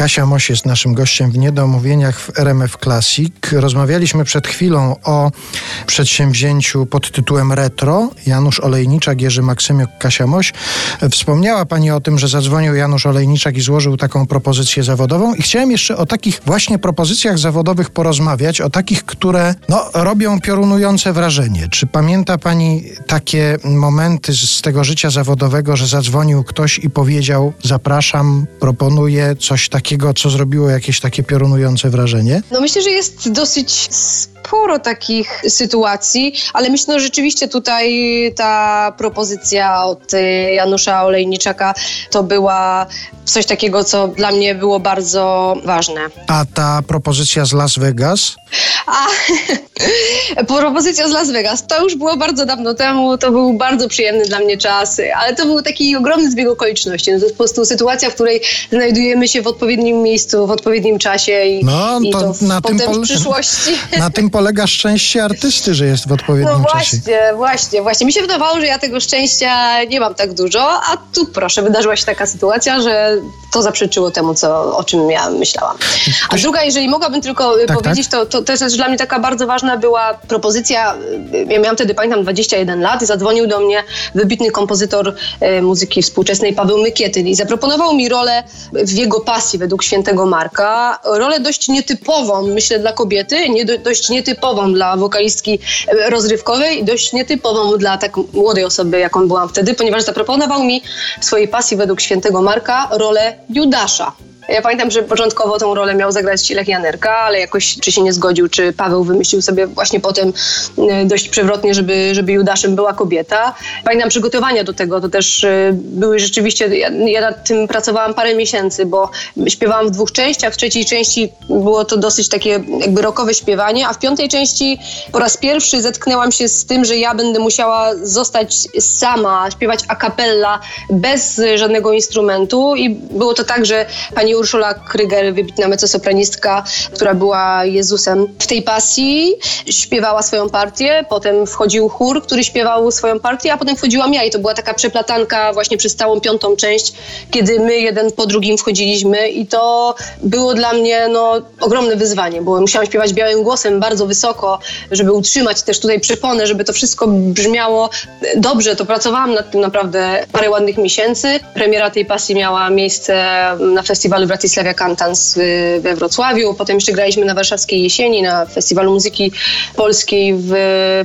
Kasia Moś jest naszym gościem w Niedomówieniach w RMF Classic. Rozmawialiśmy przed chwilą o przedsięwzięciu pod tytułem Retro. Janusz Olejniczak, Jerzy Maksymiuk, Kasia Moś. Wspomniała Pani o tym, że zadzwonił Janusz Olejniczak i złożył taką propozycję zawodową i chciałem jeszcze o takich właśnie propozycjach zawodowych porozmawiać, o takich, które no, robią piorunujące wrażenie. Czy pamięta Pani takie momenty z, tego życia zawodowego, że zadzwonił ktoś i powiedział zapraszam, proponuję coś takiego, co zrobiło jakieś takie piorunujące wrażenie? No myślę, że jest dosyć sporo takich sytuacji, ale myślę, że rzeczywiście tutaj ta propozycja od y, Janusza Olejniczaka to była coś takiego, co dla mnie było bardzo ważne. A ta propozycja z Las Vegas? A propozycja z Las Vegas, to już było bardzo dawno temu, to był bardzo przyjemny dla mnie czas, ale to był taki ogromny zbieg okoliczności. No to jest po prostu sytuacja, w której znajdujemy się w odpowiednim miejscu, w odpowiednim czasie i, No, i to to, na tym potem pole- w przyszłości. Na tym polega szczęście artysty, że jest w No odpowiednim czasie. właśnie, właśnie, właśnie. Mi się wydawało, że ja tego szczęścia nie mam tak dużo, a tu proszę, wydarzyła się taka sytuacja, że to zaprzeczyło temu, co, o czym ja myślałam. A druga, jeżeli mogłabym tylko y, Tak, powiedzieć, To, to też jest dla mnie taka bardzo ważna była propozycja. y, Ja miałam wtedy, pamiętam, 21 lat i zadzwonił do mnie wybitny kompozytor y, muzyki współczesnej Paweł Mykietyn i zaproponował mi rolę w jego pasji według świętego Marka. Rolę dość nietypową, myślę, dla kobiety, nie, do- dość nietypową dla wokalistki rozrywkowej i dość nietypową dla tak młodej osoby, jaką byłam wtedy, ponieważ zaproponował mi w swojej pasji według świętego Marka rolę Юдаша. Ja pamiętam, że początkowo tą rolę miał zagrać Lech Janerka, ale jakoś czy się nie zgodził, czy Paweł wymyślił sobie właśnie potem e, dość przewrotnie, żeby, żeby Judaszem była kobieta. Pamiętam przygotowania do tego, to też e, były rzeczywiście, ja, ja nad tym pracowałam parę miesięcy, bo śpiewałam w dwóch częściach, w trzeciej części było to dosyć takie jakby rockowe śpiewanie, a w piątej części po raz pierwszy zetknęłam się z tym, że ja będę musiała zostać sama, śpiewać a cappella, bez żadnego instrumentu i było to tak, że pani Urszula Kryger, wybitna mezzosopranistka, która była Jezusem w tej pasji, śpiewała swoją partię, potem wchodził chór, który śpiewał swoją partię, a potem wchodziłam ja i to była taka przeplatanka właśnie przez całą piątą część, kiedy my jeden po drugim wchodziliśmy i to było dla mnie no, ogromne wyzwanie, bo musiałam śpiewać białym głosem bardzo wysoko, żeby utrzymać też tutaj przyponę, żeby to wszystko brzmiało dobrze. To pracowałam nad tym naprawdę parę ładnych miesięcy. Premiera tej pasji miała miejsce na festiwalu Bratislavia Cantans w- we Wrocławiu. Potem jeszcze graliśmy na Warszawskiej Jesieni, na Festiwalu Muzyki Polskiej w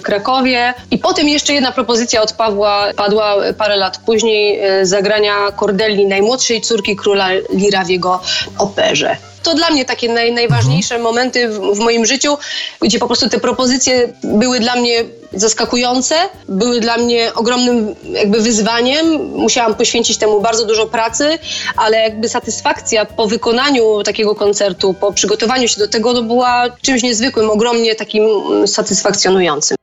Krakowie. I potem jeszcze jedna propozycja od Pawła padła parę lat później zagrania Cordelli, najmłodszej córki króla Lira w jego operze. To dla mnie takie naj, najważniejsze momenty w, w moim życiu, gdzie po prostu te propozycje były dla mnie zaskakujące, były dla mnie ogromnym jakby wyzwaniem. Musiałam poświęcić temu bardzo dużo pracy, ale jakby satysfakcja po wykonaniu takiego koncertu, po przygotowaniu się do tego, to była czymś niezwykłym, ogromnie takim mm, satysfakcjonującym.